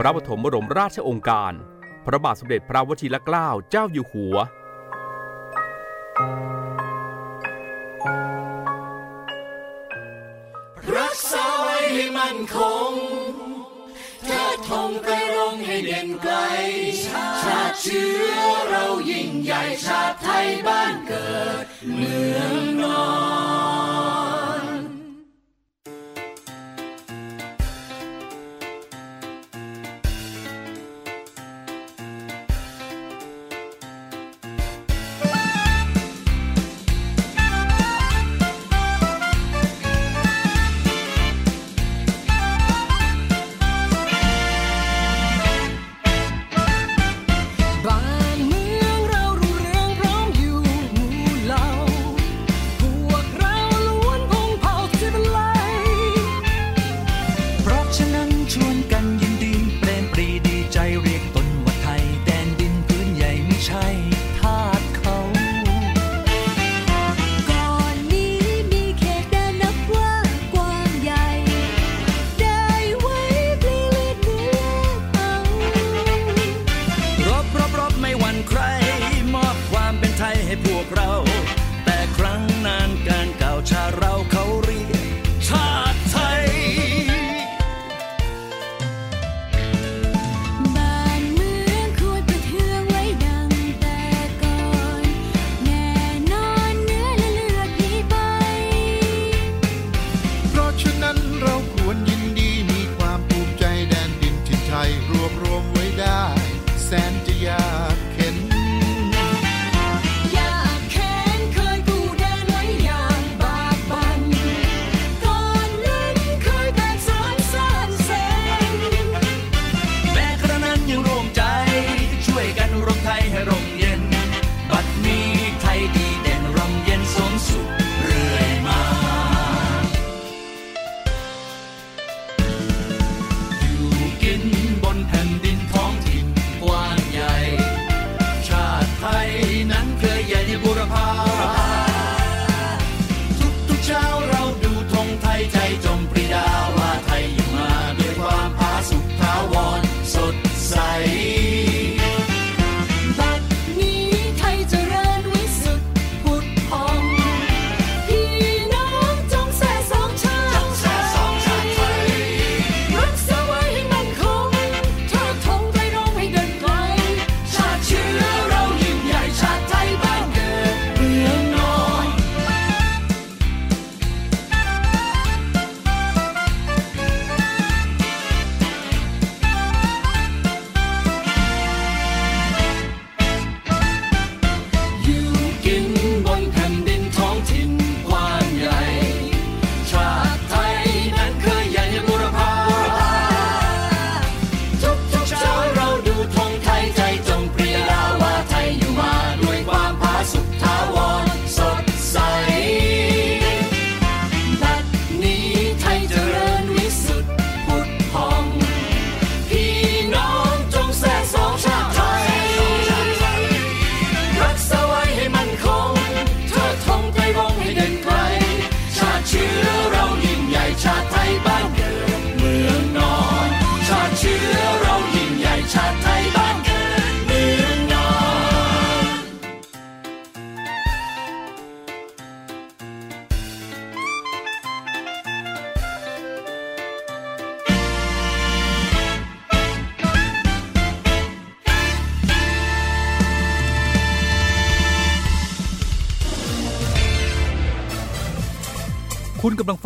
พระปฐมบรมราชองค์การ พระบาทสมเด็จพระวชิรเกล้าเจ้าอยู่หัว รักษาไว้ให้มั่นคงเธอทงไปรงให้เด่นไกล ชาติเชื้อเรายิ่งใหญ่ชาติไทยบ้านเกิดเมืองนอน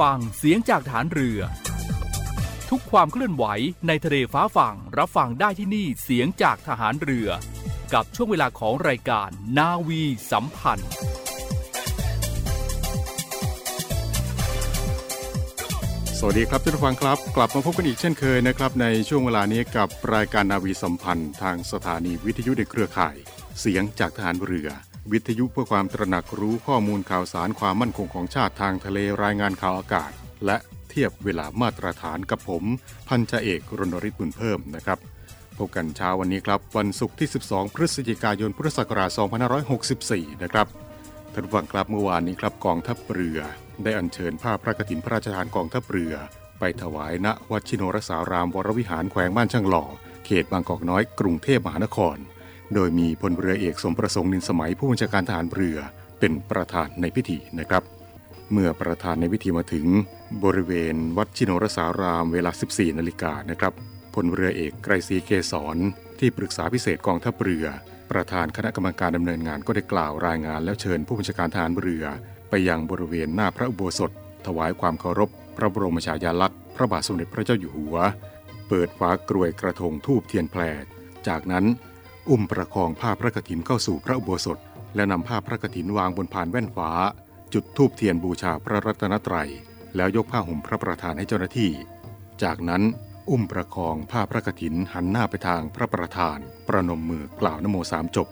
ฟังเสียงจากฐานเรือ ทุกความเคลื่อนไหวในทะเลฟ้าฝั่งรับฟังได้ที่นี่เสียงจากทหารเรือ กับช่วงเวลาของรายการนาวีสัมพันธ์สวัสดีครับท่านผู้ฟังครับ กลับมาพบกันอีกเช่นเคยนะครับ ในช่วงเวลานี้กับรายการนาวีสัมพันธ์ ทางสถานีวิทยุในเครือข่าย เสียงจากทหารเรือ วิทยุเพื่อความตระหนักรู้ข้อมูลข่าวสารความมั่นคงของชาติทางทะเลรายงานข่าวอากาศ และเทียบเวลามาตรฐานกับผม พันจ่าเอกรณริศบุญเพิ่มนะครับพบกันเช้าวันนี้ครับ วันศุกร์ที่ 12 พฤศจิกายนพุทธศักราช 2564 นะครับท่านผู้ฟังครับเมื่อวานนี้ครับกองทัพเรือ ได้อัญเชิญผ้าพระกฐินพระราชทานกองทัพเรือ ไปถวายณวัดชิโนรสารามวรวิหารแขวงบ้านช่างหล่อ เขตบางกอกน้อยกรุงเทพมหานคร โดยมีพลเรือเอกสมประสงค์นินสมัยผู้บัญชาการทหารเรือเป็นประธานในพิธีนะครับ เมื่อประธานในพิธีมาถึงบริเวณวัดชินรสารามเวลา 14 นาฬิกานะครับพลเรือเอกไกรศรีเกษรที่ปรึกษาพิเศษกองทัพเรือ ประธานคณะกรรมการดำเนินงานก็ได้กล่าวรายงานแล้วเชิญผู้บัญชาการทหารเรือ ไปยังบริเวณหน้าพระอุโบสถ ถวายความเคารพ พระบรมฉายาลักษณ์พระบาทสมเด็จพระเจ้าอยู่หัว เปิดฝากรวยกระทงทูบเทียนแพรจากนั้น อุ้มประคองผ้าพระกฐินเข้าสู่พระอุโบสถ และนำผ้าพระกฐินวางบนพานแว่นฟ้า จุดทูบเทียนบูชาพระรัตนตรัย แล้วยกผ้าห่มพระประธานให้เจ้าหน้าที่ จากนั้นอุ้มประคองผ้าพระกฐินหันหน้าไปทางพระประธาน ประนมมือกล่าวนโมสามจบ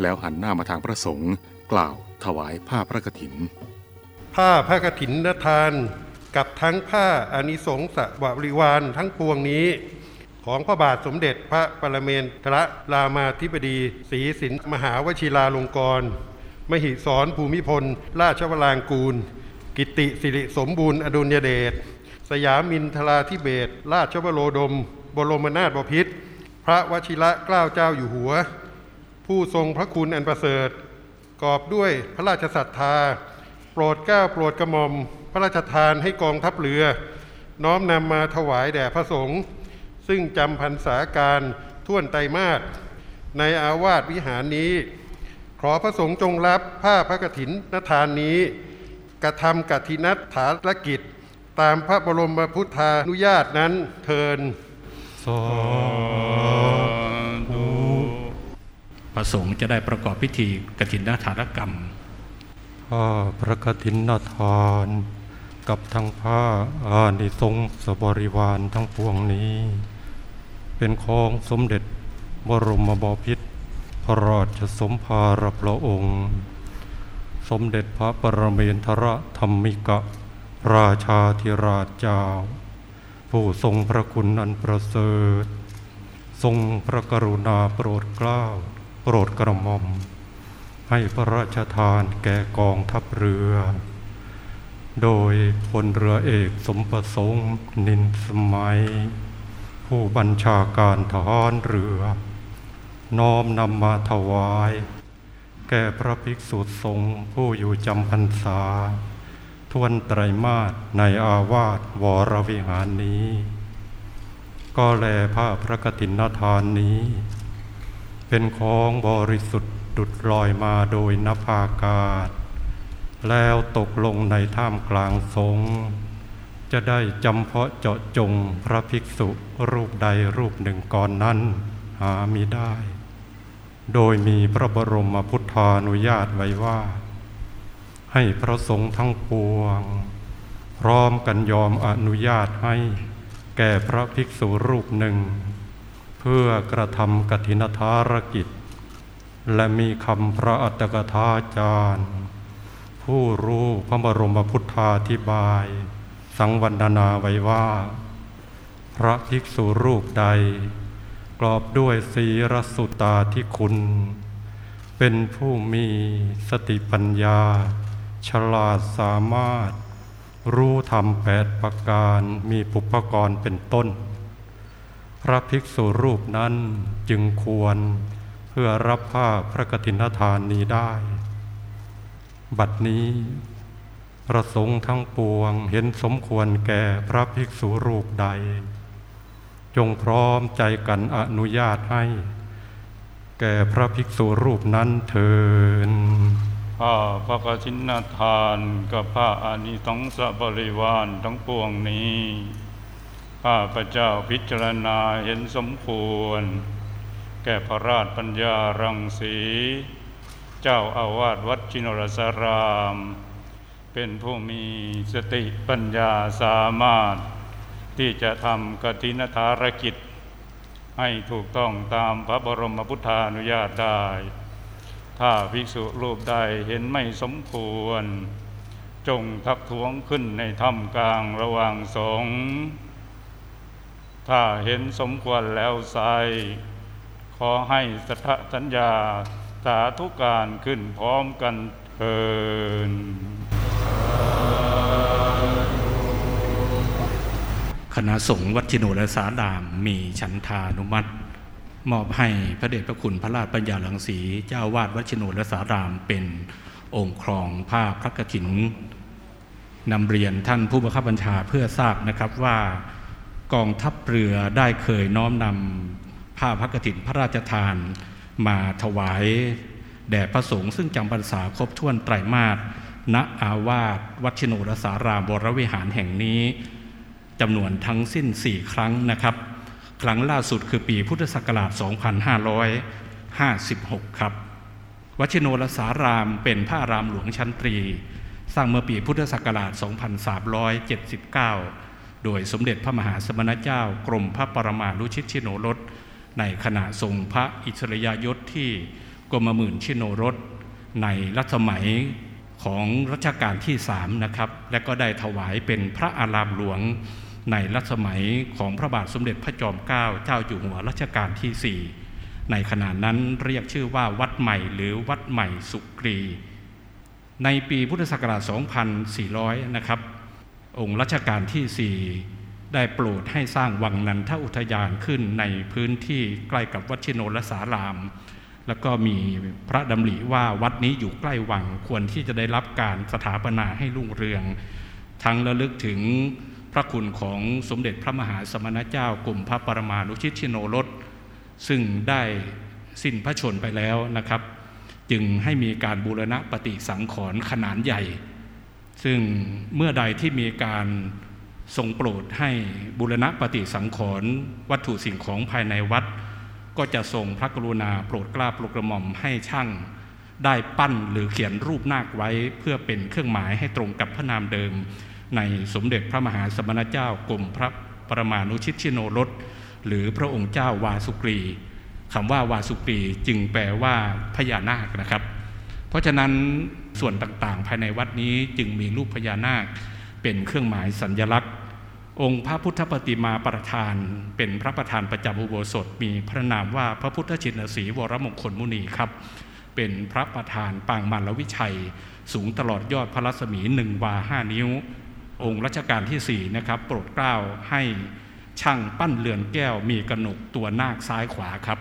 แล้วหันหน้ามาทางพระสงฆ์กล่าวถวายผ้าพระกฐิน ผ้าพระกฐินทาน กับทั้งผ้าอานิสงสวบริวารทั้งปวงนี้ ของพระบาทสมเด็จพระปรเมนทรรามาธิบดีศรีสินมหาวชิราลงกรณ์มหิสรภูมิพล ราชวรางกูล กิติสิริสมบูรณ์อดุลยเดชสยามินทราธิเบศรราชวโรดม บรมนาถบพิตรพระวชิระเกล้าเจ้าอยู่หัว ผู้ทรงพระคุณอันประเสริฐ กอบด้วยพระราชศรัทธา โปรดเกล้าโปรดกระหม่อม พระราชทานให้กองทัพเรือ น้อมนำมาถวายแด่พระสงฆ์ ซึ่งจำพรรษาการท่วนไตรมาสในอาวาสวิหารนี้ ขอพระสงฆ์จงรับผ้าพระกฐินนทานนี้ กระทำกฐินัตถารกิจ ตามพระบรมพุทธานุญาตนั้นเทินสาธุประสงค์จะได้ประกอบพิธีกฐินนาถารกรรมผ้าพระกฐินนาทาน กับทั้งผ้าอานิสงสบริวารทั้งปวงนี้ เป็นของสมเด็จบรมบพิตรพระราชสมภารพระองค์ สมเด็จพระปรเมนทรธรรมิกะ ราชาธิราชเจ้า ผู้ทรงพระคุณอันประเสริฐ ทรงพระกรุณาโปรดเกล้า โปรดกระหม่อม ให้พระราชทานแก่กองทัพเรือ โดยพลเรือเอกสมประสงค์นินสมัย ผู้บัญชาการทหารเรือ น้อมนำมาถวาย แก่พระภิกษุสงฆ์ผู้อยู่จำพรรษา ทวนไตรมาสในอาวาสวรวิหารนี้ ก็แลผ้าพระกฐินทานนี้ เป็นของบริสุทธิ์ดุดลอยมาโดยนภาอากาศ แล้วตกลงในท่ามกลางสงฆ์ จะได้จำเพาะเจาะจงพระภิกษุรูปใดรูปหนึ่งก่อนนั้น หามิได้ โดยมีพระบรมพุทธานุญาตไว้ว่า ให้พระสงฆ์ทั้งปวง พร้อมกันยอมอนุญาตให้ แก่พระภิกษุรูปหนึ่ง เพื่อกระทำกฐินทารกิจ และมีคำพระอัตถกถาจารย์ ผู้รู้พระบรมพุทธาธิบาย สังวันนาไว้ว่า พระภิกษุรูปใด กรอบด้วยศีรสุตาที่คุณ เป็นผู้มีสติปัญญา ฉลาดสามารถ รู้ธรรมแปดประการมีปุพกรเป็นต้น พระภิกษุรูปนั้นจึงควรเพื่อรับผ้าพระกฐินทานนี้ได้ บัดนี้ ประสงค์ทั้งปวงเห็นสมควรแก่พระภิกษุรูปใด จงพร้อมใจกันอนุญาตให้ แก่พระภิกษุรูปนั้นเถินผ้าพระกฐินนาทานกับผ้าอานิสงสบริวารทั้งปวงนี้ข้าพระเจ้าพิจารณาเห็นสมควร แก่พระราชปัญญารังสี เจ้าอาวาสวัดชินรสาราม เป็นผู้มีสติปัญญาสามารถ ที่จะทำกฐินธารกิจ ให้ถูกต้องตามพระบรมพุทธานุญาตได้ ถ้าภิกษุรูปใดเห็นไม่สมควร จงทักท้วงขึ้นในถ้ำกลางระหว่างสงฆ์ถ้าเห็นสมควรแล้วไซขอให้สัทธสัญญาสาธุการขึ้นพร้อมกันเถิน คณะสงฆ์วัดชิโนและสาดาม มีฉันทานุมัติ มอบให้พระเดชพระคุณพระราชปัญญาหลังสีเจ้าวาดวัดชิโนและสารามเป็นองค์ครองผ้าพระกฐินนำเรียนท่านผู้บังคับบัญชาเพื่อทราบนะครับว่ากองทัพเรือได้เคยน้อมนำผ้าพระกฐินพระราชทานมาถวาย แด่พระสงฆ์ซึ่งจำพรรษาครบถ้วนไตรมาสณอาวาสวัดชิโนรสารามวรวิหารแห่งนี้ จำนวนทั้งสิ้น 4 ครั้งนะครับ ครั้งล่าสุดคือปีพุทธศักราช 2556 ครับวชิโนรสารามเป็นพระารามหลวงชั้นตรี สร้างเมื่อปีพุทธศักราช 2379 โดยสมเด็จพระมหาสมณเจ้ากรมพระปรมารุชิตชิโนรสในขณะทรงพระอิสริยยศที่กรมหมื่นชิโนรสในรัชสมัยของรัชกาลที่สามนะครับ และก็ได้ถวายเป็นพระอารามหลวง ในรัชสมัยของพระบาทสมเด็จพระจอมเกล้าเจ้าอยู่หัวรัชกาลที่สี่ในขณะนั้นเรียกชื่อว่าวัดใหม่หรือวัดใหม่สุกรี ในปีพุทธศักราช 2400 นะครับ องค์รัชกาลที่ 4 ได้โปรดให้สร้างวังนันทอุทยานขึ้นในพื้นที่ใกล้กับวัดชิโนรสาราม แล้วก็มีพระดำริว่าวัดนี้อยู่ใกล้วังควรที่จะได้รับการสถาปนาให้รุ่งเรือง ทั้งระลึกถึง พระคุณของสมเด็จพระมหาสมณเจ้ากรมพระปรมานุชิตชิโนรสซึ่งได้สิ้นพระชนไปแล้วนะครับ จึงให้มีการบูรณะปฏิสังขรณ์ขนาดใหญ่ ซึ่งเมื่อใดที่มีการทรงโปรดให้บูรณะปฏิสังขรณ์วัตถุสิ่งของภายในวัด ก็จะทรงพระกรุณาโปรดกล้าโปรดกระหม่อมให้ช่างได้ปั้นหรือเขียนรูปนาคไว้เพื่อเป็นเครื่องหมายให้ตรงกับพระนามเดิม ในสมเด็จพระมหาสมณเจ้ากรมพระปรมานุชิตชิโนรสหรือพระองค์เจ้าวาสุกรีคำว่าวาสุกรีจึงแปลว่าพญานาคนะครับ เพราะฉะนั้นส่วนต่างๆ ภายในวัดนี้จึงมีรูปพญานาค เป็นเครื่องหมายสัญญลักษณ์ องค์พระพุทธปฏิมาประธาน เป็นพระประธานประจำอุโบสถมีพระนามว่าพระพุทธชินสีวรมงคลมุนีครับ เป็นพระประธานปางมารวิชัย สูงตลอดยอดพระรัศมีหนึ่งวาห้านิ้ว องค์รัชกาลที่สี่นะครับโปรดเกล้าให้ช่างปั้นเรือนแก้วมีกระหนกตัวนาคซ้ายขวาครับ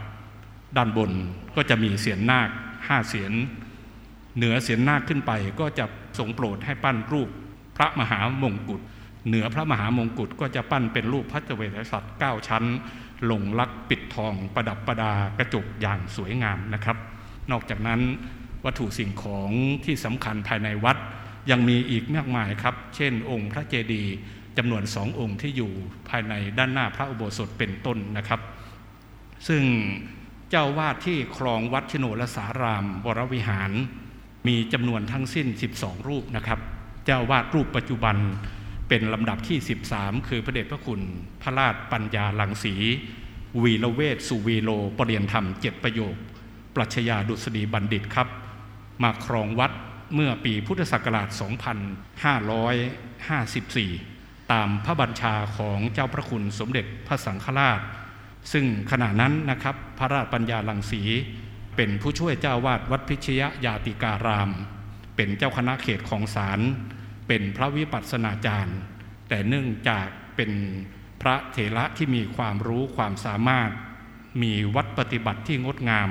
ด้านบนก็จะมีเสียนนาคห้าเสียน เหนือเสียนนาคขึ้นไปก็จะทรงโปรดให้ปั้นรูปพระมหามงกุฎเหนือพระมหามงกุฎก็จะปั้นเป็นรูปพระเจเวทสัตว์เก้าชั้นหลงลักปิดทองประดับประดากระจกอย่างสวยงามนะครับ นอกจากนั้นวัตถุสิ่งของที่สำคัญภายในวัด ยังมีอีกมากมายครับ เช่น องค์พระเจดีย์จำนวนสององค์ที่อยู่ภายในด้านหน้าพระอุโบสถเป็นต้นนะครับ ซึ่งเจ้าวาดที่ครองวัดชโนรสารามวรวิหาร มีจำนวนทั้งสิ้น 12 รูปนะครับ เจ้าวาดรูปปัจจุบันเป็นลำดับที่ 13 คือพระเดชพระคุณ พระราชปัญญาหลังสี วีระเวศสุวีโลปรเรียนธรรมเจ็ดประโยค ปรัชญาดุษฎีบัณฑิตครับ มาครองวัด เมื่อปีพุทธศักราช 2554 ตามพระบัญชาของเจ้าพระคุณสมเด็จพระสังฆราช ซึ่งขณะนั้นนะครับพระราชปัญญาลังสี เป็นผู้ช่วยเจ้าวาดวัดพิชยยาติการาม เป็นเจ้าคณะเขตของศาล เป็นพระวิปัสสนาจารย์ แต่เนื่องจากเป็นพระเถระที่มีความรู้ความสามารถ มีวัดปฏิบัติที่งดงาม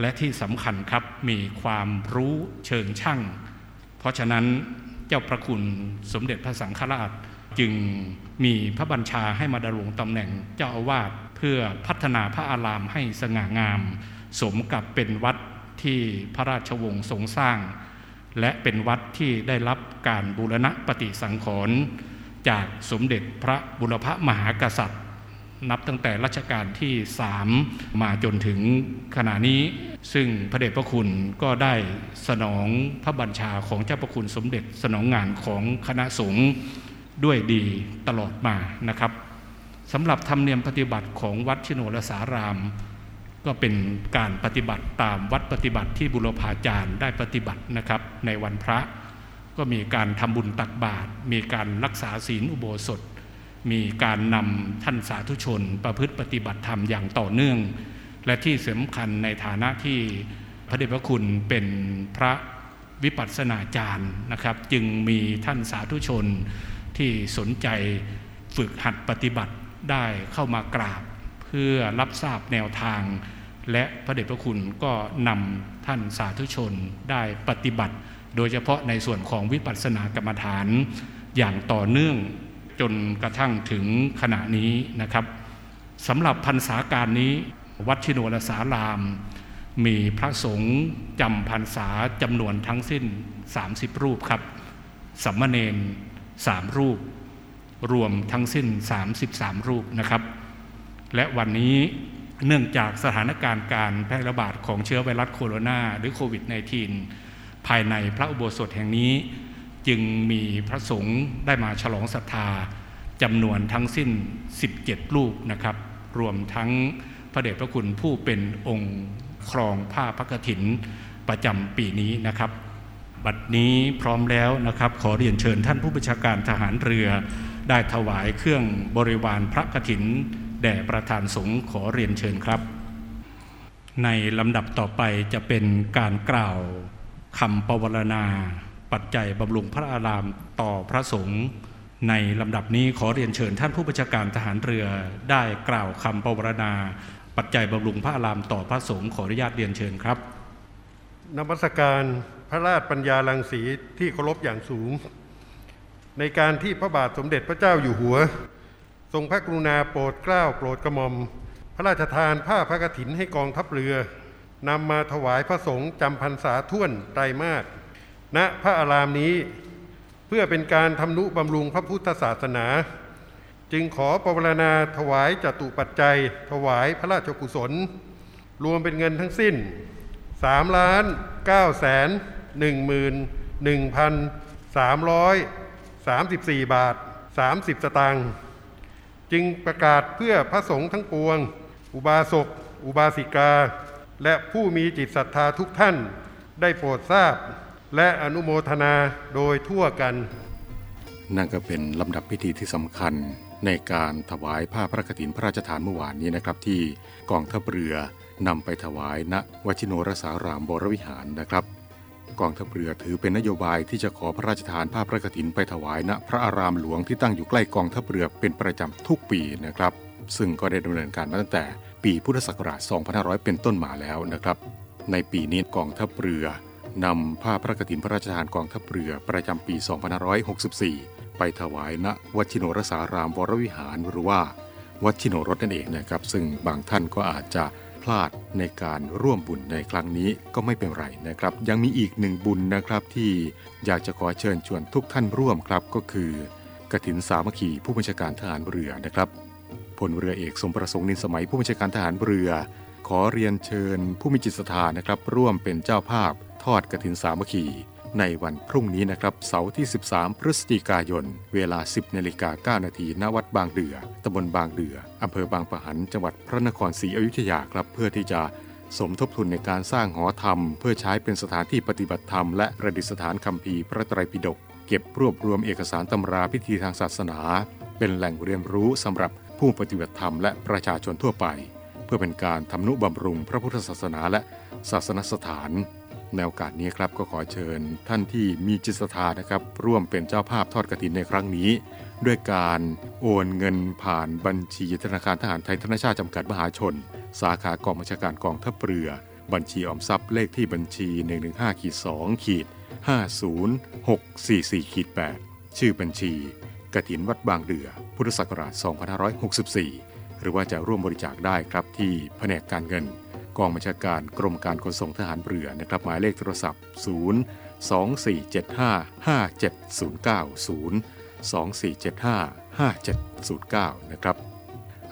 และที่สำคัญครับมีความรู้เชิงช่าง เพราะฉะนั้นเจ้าประคุณสมเด็จพระสังฆราช จึงมีพระบัญชาให้มาดำรงตำแหน่งเจ้าอาวาสเพื่อพัฒนาพระอารามให้สง่างาม สมกับเป็นวัดที่พระราชวงศ์ทรงสร้าง และเป็นวัดที่ได้รับการบูรณะปฏิสังขรณ์จากสมเด็จพระบุรพมหากษัตริย์ นับตั้งแต่รัชกาลที่ 3 มาจนถึงขณะนี้ ซึ่งพระเดชพระคุณก็ได้สนองพระบัญชาของเจ้าพระคุณสมเด็จสนองงานของคณะสงฆ์ด้วยดีตลอดมานะครับสำหรับธรรมเนียมปฏิบัติของวัดชิโนรสาราม ก็เป็นการปฏิบัติตามวัดปฏิบัติที่บุรพาจารย์ได้ปฏิบัตินะครับ ในวันพระก็มีการทำบุญตักบาตรมีการรักษาศีลอุโบสถ มีการนำท่านสาธุชน ประพฤติปฏิบัติธรรมอย่างต่อเนื่อง และที่สำคัญในฐานะที่พระเดชพระคุณเป็นพระวิปัสสนาจารย์นะครับ จึงมีท่านสาธุชนที่สนใจฝึกหัดปฏิบัติได้เข้ามากราบ เพื่อรับทราบแนวทาง และพระเดชพระคุณก็นำท่านสาธุชนได้ปฏิบัติ โดยเฉพาะในส่วนของวิปัสสนากรรมฐานอย่างต่อเนื่อง จนกระทั่งถึงขณะนี้นะครับสำหรับพรรษาการนี้วัดชิโนรสาราม มีพระสงฆ์จำพรรษาจำนวนทั้งสิ้น 30 รูปครับสัมมเนนสามรูป รวมทั้งสิ้น 33 รูปนะครับ และวันนี้เนื่องจากสถานการณ์การแพร่ระบาดของเชื้อไวรัสโคโรนาหรือโควิด -19 ภายในพระอุโบสถแห่งนี้ จึงมีพระสงฆ์ได้มาฉลองศรัทธาจำนวนทั้งสิ้น 17 รูปนะครับ รวมทั้งพระเดชพระคุณผู้เป็นองค์ครองผ้าพระกฐินประจำปีนี้นะครับ บัดนี้พร้อมแล้วนะครับ ขอเรียนเชิญท่านผู้บัญชาการทหารเรือ ได้ถวายเครื่องบริวารพระกฐิน แด่ประธานสงฆ์ขอเรียนเชิญครับ ในลำดับต่อไปจะเป็นการกล่าวคำปวารณา ปัจจัยบำรุงพระอารามต่อพระสงฆ์ในลำดับนี้ขอเรียนเชิญท่านผู้บัญชาการทหารเรือได้กล่าวคำปวารณา ปัจจัยบำรุงพระอารามต่อพระสงฆ์ขออนุญาตเรียนเชิญครับนมัสการพระราชปัญญาลังสีที่เคารพอย่างสูง ในการที่พระบาทสมเด็จพระเจ้าอยู่หัว ทรงพระกรุณาโปรดเกล้าโปรดกระหม่อม พระราชทานผ้าพระกฐินให้กองทัพเรือนำมาถวายพระสงฆ์จำพรรษาท่วนไตรมาส ณพระอารามนี้ เพื่อเป็นการทำนุบำรุงพระพุทธศาสนา จึงขอปรารณาถวายจตุปัจจัย ถวายพระราชกุศล รวมเป็นเงินทั้งสิ้น3ล้าน9แสน1หมื่น1,334 บาท 30 สตางค์จึงประกาศเพื่อพระสงฆ์ทั้งปวง อุบาสก อุบาสิกา และผู้มีจิตศรัทธาทุกท่านได้โปรดทราบ และอนุโมทนาโดยทั่วกัน นั่นก็เป็นลำดับพิธีที่สำคัญในการถวายผ้าพระกฐินพระราชทานเมื่อวานนี้นะครับ ที่กองทัพเรือนำไปถวายณวชิโนรสารามบรวิหารนะครับ กองทัพเรือถือเป็นนโยบายที่จะขอพระราชทานผ้าพระกฐินไปถวายณพระอารามหลวงที่ตั้งอยู่ใกล้กองทัพเรือเป็นประจำทุกปีนะครับ ซึ่งก็ได้ดำเนินการมาตั้งแต่ปีพุทธศักราช 2500 เป็นต้นมาแล้วนะครับ ในปีนี้กองทัพเรือ นำผ้าพระกฐินพระราชทานกองทัพเรือประจำปี 2564 ไปถวายณวชิโนรสารามวรวิหารหรือว่า วัชิโนรสนั่นเองนะครับ ซึ่งบางท่านก็อาจจะพลาดในการร่วมบุญในครั้งนี้ก็ไม่เป็นไรนะครับ ยังมีอีกหนึ่งบุญนะครับที่อยากจะขอเชิญชวนทุกท่านร่วมครับก็คือกฐินสามัคคีผู้บัญชาการทหารเรือนะครับพลเรือเอกสมประสงค์นินสมัยผู้บัญชาการทหารเรือ ขอเรียนเชิญผู้มีจิตศรัทธานะครับ ร่วมเป็นเจ้าภาพ ทอดกฐินสามัคคีในวันพรุ่งนี้นะครับเสาร์ที่ 13 พฤศจิกายน เวลา 10นาฬิกา9นาทีณวัดบางเดือตำบลบางเดืออำเภอบางปะหันจังหวัดพระนครศรีอยุธยาครับ เพื่อที่จะสมทบทุนในการสร้างหอธรรม เพื่อใช้เป็นสถานที่ปฏิบัติธรรมและประดิษฐานคัมภีร์พระไตรปิฎกเก็บรวบรวมเอกสารตำราพิธีทางศาสนา เป็นแหล่งเรียนรู้สำหรับผู้ปฏิบัติธรรมและประชาชนทั่วไป เพื่อเป็นการทำนุบำรุงพระพุทธศาสนาและศาสนสถาน ในโอกาสนี้ครับก็ขอเชิญท่านที่มีจิตศรัทธานะครับ ร่วมเป็นเจ้าภาพทอดกฐินในครั้งนี้ ด้วยการโอนเงินผ่านบัญชีธนาคารทหารไทยธนชาติจำกัดมหาชน สาขากองบัญชาการกองทัพเรือ บัญชีออมทรัพย์เลขที่บัญชี 115ขีด2ขีด50644ขีด8ชื่อบัญชีกฐินวัดบางเดือ พุทธศักราช 2564 หรือว่าจะร่วมบริจาคได้ครับที่แผนกการเงิน กองบัญชาการกรมการขนส่งทหารเรือนะครับหมายเลขโทรศัพท์ 0 2475 5709 0 2475 5709 นะครับ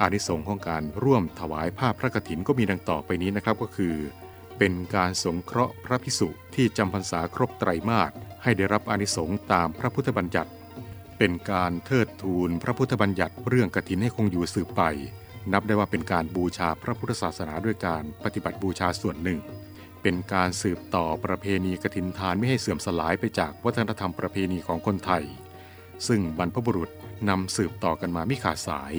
อานิสงส์ของการร่วมถวายผ้าพระกฐินก็มีดังต่อไปนี้นะครับก็คือ เป็นการสงเคราะห์พระพิสุที่จำพรรษาครบไตรมาสให้ได้รับอานิสงส์ตามพระพุทธบัญญัติ เป็นการเทิดทูนพระพุทธบัญญัติเรื่องกฐินให้คงอยู่สืบไป นับได้ว่าเป็นการบูชาพระพุทธศาสนาด้วยการปฏิบัติบูชาส่วนหนึ่ง เป็นการสืบต่อประเพณีกฐินทานไม่ให้เสื่อมสลายไปจากวัฒนธรรมประเพณีของคนไทย ซึ่งบรรพบุรุษนำสืบต่อกันมาไม่ขาดสาย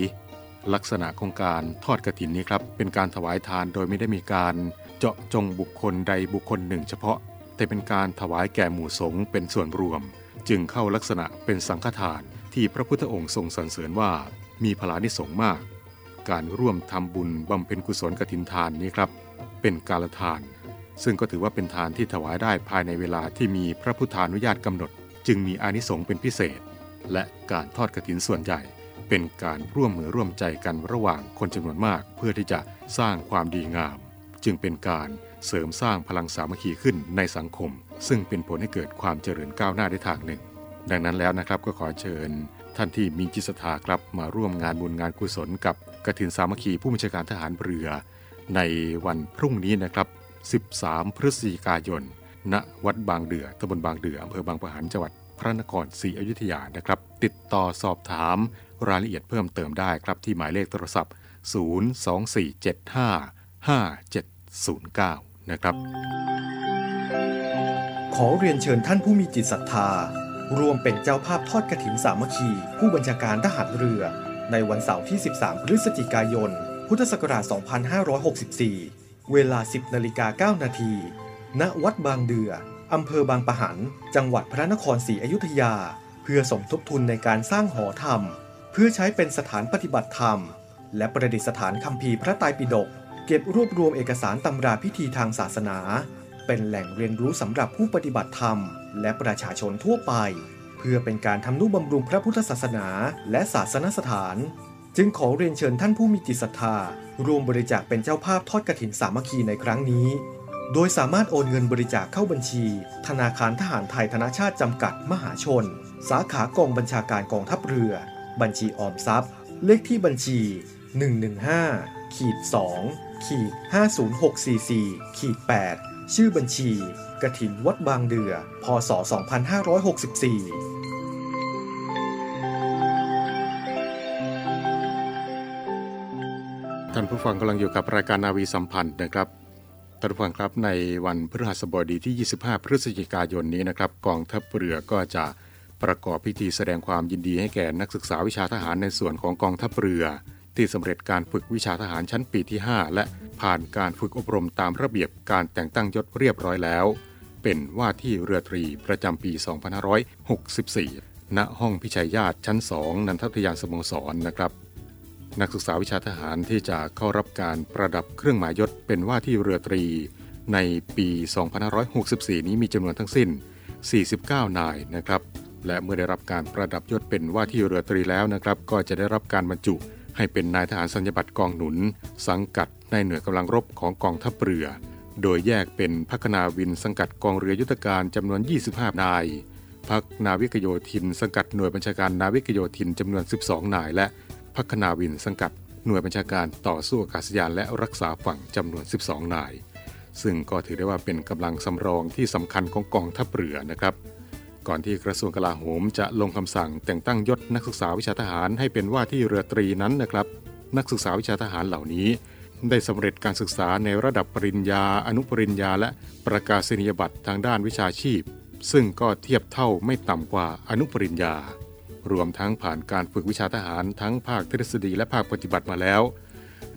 ลักษณะของการทอดกฐินนี้ครับ เป็นการถวายทานโดยไม่ได้มีการเจาะจงบุคคลใดบุคคลหนึ่งเฉพาะ แต่เป็นการถวายแก่หมู่สงฆ์เป็นส่วนรวม จึงเข้าลักษณะเป็นสังฆทานที่พระพุทธองค์ทรงสรรเสริญว่ามีพลานิสงมาก การร่วมทำบุญบำเพ็ญกุศลกฐินทานนี้ครับ เป็นกาลทาน ซึ่งก็ถือว่าเป็นทานที่ถวายได้ภายในเวลาที่มีพระพุทธานุญาตกำหนด จึงมีอานิสงส์เป็นพิเศษ และการทอดกฐินส่วนใหญ่ เป็นการร่วมมือร่วมใจกันระหว่างคนจำนวนมาก เพื่อที่จะสร้างความดีงาม จึงเป็นการเสริมสร้างพลังสามัคคีขึ้นในสังคม ซึ่งเป็นผลให้เกิดความเจริญก้าวหน้าได้ทางหนึ่ง ดังนั้นแล้วนะครับก็ขอเชิญท่านที่มีจิตศรัทธาครับมาร่วมงานบุญงานกุศลกับ กฐินสามัคคีผู้บัญชาการทหารเรือ ในวันพรุ่งนี้นะครับ 13 พฤศจิกายน ณ วัดบางเดือตำบลบางเดืออำเภอบางปะหันจังหวัดพระนครศรีอยุธยานะครับ ติดต่อสอบถามรายละเอียดเพิ่มเติมได้ครับที่หมายเลขโทรศัพท์ 024755709 นะครับ ขอเรียนเชิญท่านผู้มีจิตศรัทธา รวมเป็นเจ้าภาพทอดกระถินสามัคคี ผู้บัญชาการทหารเรือ ในวันเสาร์ที่ 13 พฤศจิกายน พุทธศักราช 2564 เวลา 10นาฬิกา9นาที ณ วัดบางเดือ อำเภอบางปะหัน จังหวัดพระนครศรีอยุธยา เพื่อสมทบทุนในการสร้างหอธรรม เพื่อใช้เป็นสถานปฏิบัติธรรม และประดิษฐานคัมภีร์พระไตรปิฎก เก็บรวบรวมเอกสารตำราพิธีทางศาสนา เป็นแหล่งเรียนรู้สำหรับผู้ปฏิบัติธรรม และประชาชนทั่วไป พื่อเป็นการทำนุบำรุงพระพุทธศาสนาและศาสนสถาน จึงขอเรียนเชิญท่านผู้มีจิตศรัทธาร่วมบริจาคเป็นเจ้าภาพทอดกฐินสามัคคีในครั้งนี้ โดยสามารถโอนเงินบริจาคเข้าบัญชี ธนาคารทหารไทยธนชาติจำกัดมหาชน สาขากองบัญชาการกองทัพเรือ บัญชีออมทรัพย์ เลขที่บัญชี 115ขีด2ขีด50644ขีด8ชื่อบัญชี กฐินวัดบางเดือ พศ 2564ท่านผู้ฟังกำลังอยู่กับรายการนาวีสัมพันธ์นะครับท่านผู้ฟังครับในวันพฤหัสบดีที่ 25 พฤศจิกายนนี้นะครับกองทัพเรือก็จะประกอบพิธีแสดงความยินดีให้แก่นักศึกษาวิชาทหารในส่วนของกองทัพเรือ ที่สำเร็จการฝึกวิชาทหารชั้นปีที่ 5 และผ่านการฝึกอบรมตามระเบียบการแต่งตั้งยศเรียบร้อยแล้ว เป็นว่าที่เรือตรีประจำปี 2564 ณ ห้องพิชัยญาติชั้น 2 นันททยานสโมสรนนะครับ นักศึกษาวิชาทหารที่จะเข้ารับการประดับเครื่องหมายยศเป็นว่าที่เรือตรี ในปี 2564 นี้มีจำนวนทั้งสิ้น 49 นายนะครับ และเมื่อได้รับการประดับยศเป็นว่าที่เรือตรีแล้วนะครับ ก็จะได้รับการบรรจุให้เป็นนายทหารสัญญบัตรกองหนุน สังกัดในหน่วยกำลังรบของกองทัพเรือ โดยแยกเป็นพักนาวินสังกัดกองเรือยุทธการจำนวน 25 นาย พักนาวิกโยธิน สังกัดหน่วยบัญชาการนาวิกโยธินจำนวน 12 นาย และพักนาวินสังกัดหน่วยบัญชาการต่อสู้อากาศยานและรักษาฝั่งจำนวน 12 นาย ซึ่งก็ถือได้ว่าเป็นกำลังสำรองที่สำคัญของกองทัพเรือนะครับ ก่อนที่กระทรวงกลาโหมจะลงคำสั่งแต่งตั้งยศนักศึกษาวิชาทหารให้เป็นว่าที่เรือตรีนั้นนะครับ นักศึกษาวิชาทหารเหล่านี้ ได้สำเร็จการศึกษาในระดับปริญญา อนุปริญญา และประกาศนียบัตรทางด้านวิชาชีพ ซึ่งก็เทียบเท่าไม่ต่ำกว่าอนุปริญญา รวมทั้งผ่านการฝึกวิชาทหารทั้งภาคทฤษฎีและภาคปฏิบัติมาแล้ว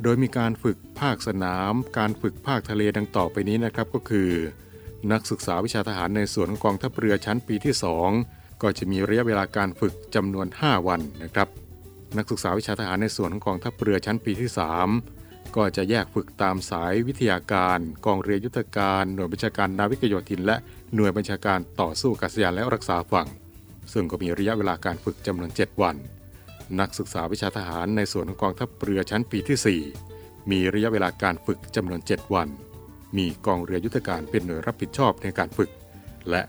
โดยมีการฝึกภาคสนาม การฝึกภาคทะเลดังต่อไปนี้นะครับก็คือ นักศึกษาวิชาทหารในส่วนของกองทัพเรือชั้นปีที่ 2 ก็จะมีระยะเวลาการฝึกจำนวน 5 วันนะครับ นักศึกษาวิชาทหารในส่วนของกองทัพเรือชั้นปีที่ 3 ก็จะแยกฝึกตามสายวิทยาการกองเรือยุทธการ หน่วยบัญชาการนาวิกโยธิน และหน่วยบัญชาการต่อสู้กาศยานและรักษาฝั่ง ซึ่งก็มีระยะเวลาการฝึกจำนวน 7 วัน นักศึกษาวิชาทหารในส่วนของกองทัพเรือชั้นปีที่ 4 มีระยะเวลาการฝึกจำนวน 7 วัน มีกองเรือยุทธการเป็นหน่วยรับผิดชอบในการฝึก และ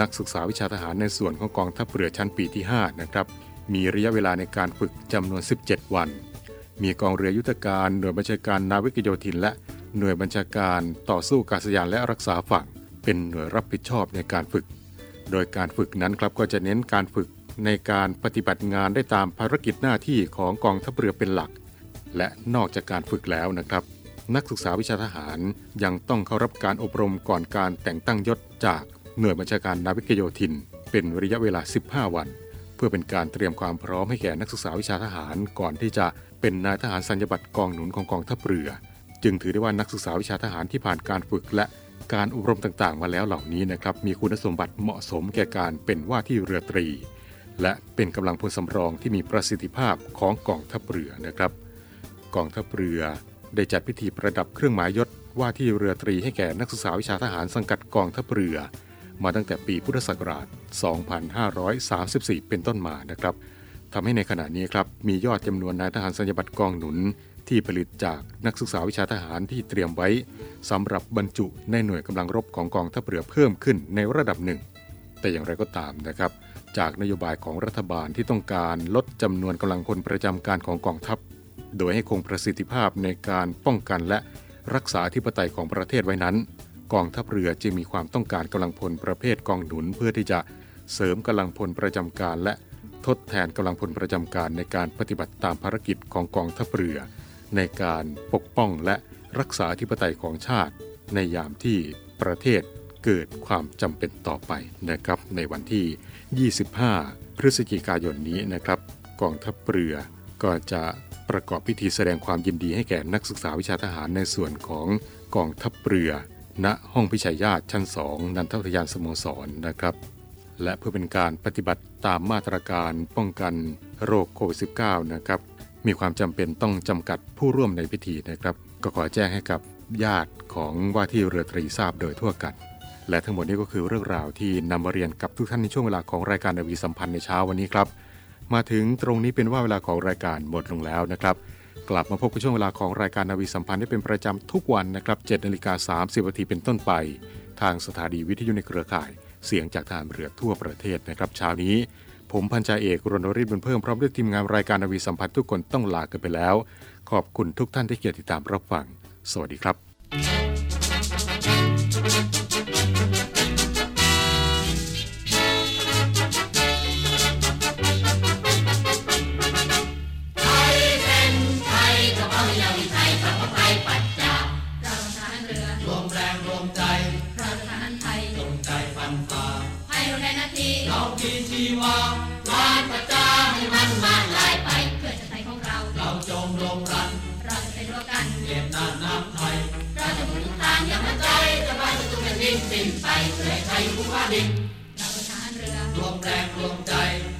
นักศึกษาวิชาทหารในส่วนของกองทัพเรือชั้นปีที่ 5 นะครับ มีระยะเวลาในการฝึกจำนวน 17 วัน มีกองเรือยุทธการหน่วยบัญชาการนาวิกโยธิน และหน่วยบัญชาการต่อสู้กาศยานและรักษาฝั่ง เป็นหน่วยรับผิดชอบในการฝึก โดยการฝึกนั้นครับก็จะเน้นการฝึกในการปฏิบัติงานได้ตามภารกิจหน้าที่ของกองทัพเรือเป็นหลัก และนอกจากการฝึกแล้วนะครับ นักศึกษาวิชาทหารยังต้องเข้ารับการอบรมก่อนการแต่งตั้งยศจากหน่วยบัญชาการนาวิกโยธิน เป็นระยะเวลา 15 วัน เพื่อเป็นการเตรียมความพร้อมให้แก่นักศึกษาวิชาทหารก่อนที่จะ เป็นนายทหารสัญญบัตรกองหนุนของกองทัพเรือ จึงถือได้ว่านักศึกษาวิชาทหารที่ผ่านการฝึกและการอบรมต่างๆ มาแล้วเหล่านี้นะครับมีคุณสมบัติเหมาะสมแก่การเป็นว่าที่เรือตรี และเป็นกำลังพลสำรองที่มีประสิทธิภาพของกองทัพเรือนะครับ กองทัพเรือได้จัดพิธีประดับเครื่องหมายยศว่าที่เรือตรีให้แก่นักศึกษาวิชาทหารสังกัดกองทัพเรือ มาตั้งแต่ปีพุทธศักราช 2534 เป็นต้นมานะครับ ทำให้ในขณะนี้ครับมียอดจำนวนนายทหารสัญญบัตรกองหนุนที่ผลิตจากนักศึกษาวิชาทหารที่เตรียมไว้สำหรับบรรจุในหน่วยกำลังรบของกองทัพเรือเพิ่มขึ้นในระดับหนึ่ง แต่อย่างไรก็ตามนะครับ จากนโยบายของรัฐบาลที่ต้องการลดจำนวนกำลังพลประจำการของกองทัพ โดยให้คงประสิทธิภาพในการป้องกันและรักษาธิปไตยของประเทศไว้นั้น กองทัพเรือจึงมีความต้องการกำลังพลประเภทกองหนุนเพื่อที่จะเสริมกำลังพลประจำการและ ทดแทนกำลังพลประจำการในการปฏิบัติตามภารกิจของกองทัพเรือ ในการปกป้องและรักษาธิปไตยของชาติ ในยามที่ประเทศเกิดความจำเป็นต่อไปนะครับ ในวันที่ 25 พฤศจิกายนนี้นะครับ กองทัพเรือก็จะประกอบพิธีแสดงความยินดีให้แก่นักศึกษาวิชาทหารในส่วนของกองทัพเรือ ณห้องพิชัยญาติชั้น 2 นันทอุทยานสโมสรนะครับ และเพื่อเป็นการปฏิบัติตามมาตรการป้องกันโรคโควิด -19 นะครับ มีความจำเป็นต้องจำกัดผู้ร่วมในพิธีนะครับ ก็ขอแจ้งให้กับญาติของว่าที่เรือตรีทราบโดยทั่วกัน และทั้งหมดนี้ก็คือเรื่องราวที่นำมาเรียนกับทุกท่านในช่วงเวลาของรายการนาวีสัมพันธ์ในเช้าวันนี้ครับ มาถึงตรงนี้เป็นว่าเวลาของรายการหมดลงแล้วนะครับ กลับมาพบกับช่วงเวลาของรายการนาวีสัมพันธ์ได้เป็นประจำทุกวันนะครับ7นาฬิกา30นาทีเป็นต้นไป ทางสถานีวิทยุในเครือข่าย เสียงจากทานเรือทั่วประเทศนะครับเช้านี้ ผมพันจ่าเอกรณริศบุญเพิ่มพร้อมด้วยทีมงานรายการนาวีสัมพันธ์ทุกคนต้องลากันไปแล้ว ขอบคุณทุกท่านที่เกียรติตามรับฟัง สวัสดีครับ ชีวาลานประจาให้มันมาลายไปเพื่อชาติไทยของเรา เราจงรวมรัน เราจะเป็นรั้วกันเก็บน้ำน้ำไทย เราจะมุ่งทางอย่ามาใจจะมาจะตุ้งแผ่นดินสิ้นไปเพื่อให้ไทยผู้ว่าดินเราทหารเรือรวมแรงรวมใจ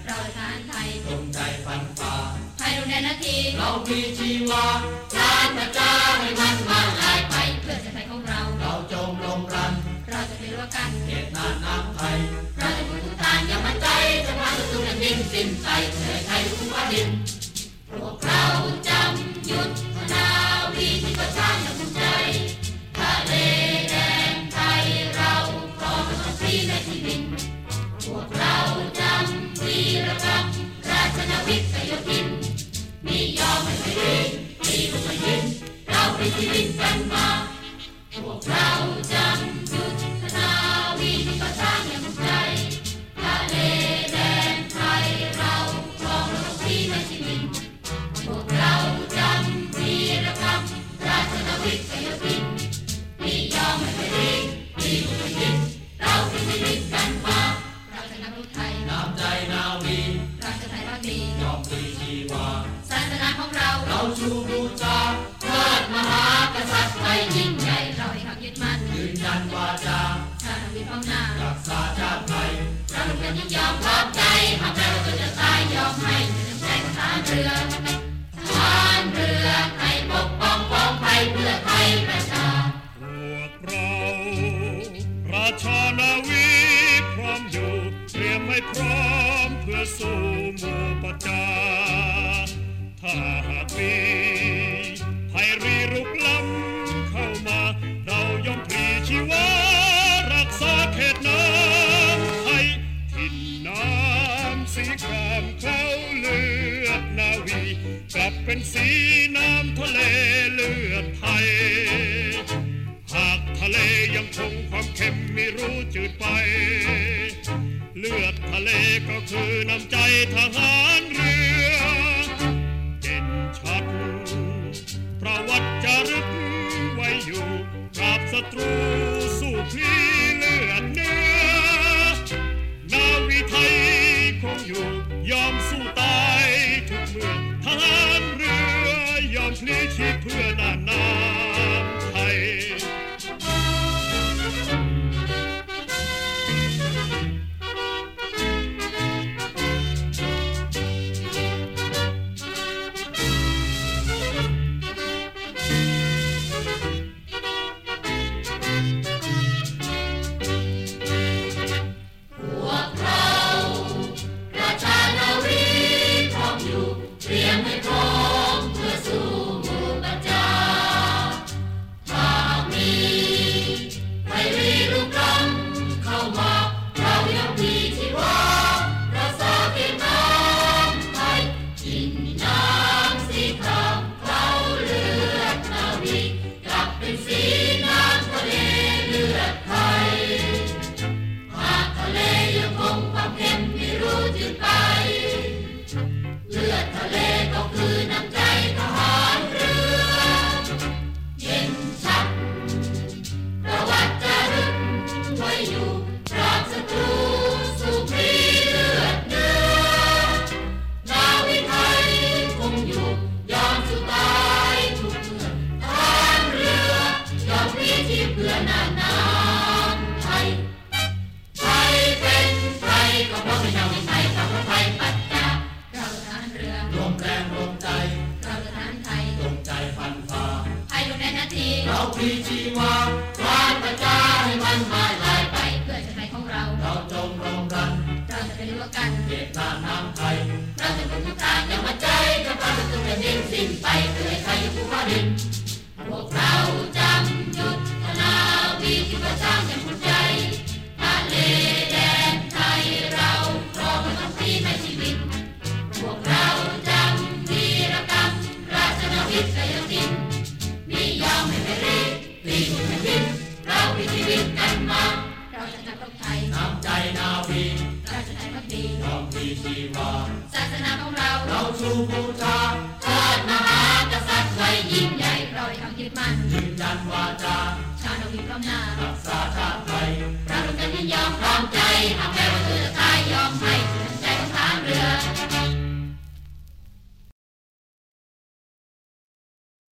เราทหารไทยจงใจฟันฝ่าให้เราได้หน้าที่เรามีชีวาลานประจาให้มันมาลาย กันเก็บน้ำน้ำไทยเราจะมุ่งทางอย่ามาใจจะมาจะตุ้งแผ่นดินสิ้นไปเพื่อไทยผู้ว่าดินพวกเราจำยุทธนาวีที่ประชาชนภูมิใจทะเลแดนไทยเราครอมันต้องฟรีในที่ดินพวกเราจำวีรกรรมราชนาวิกโยธินมียอมไม่ไปดินมีลูกไม่ยินเราไปที่ดินกันมาพวกเราจำ ชงความเค็มไม่รู้จืดไป เลือดทะเลก็คือน้ำใจทหาร Africii mare.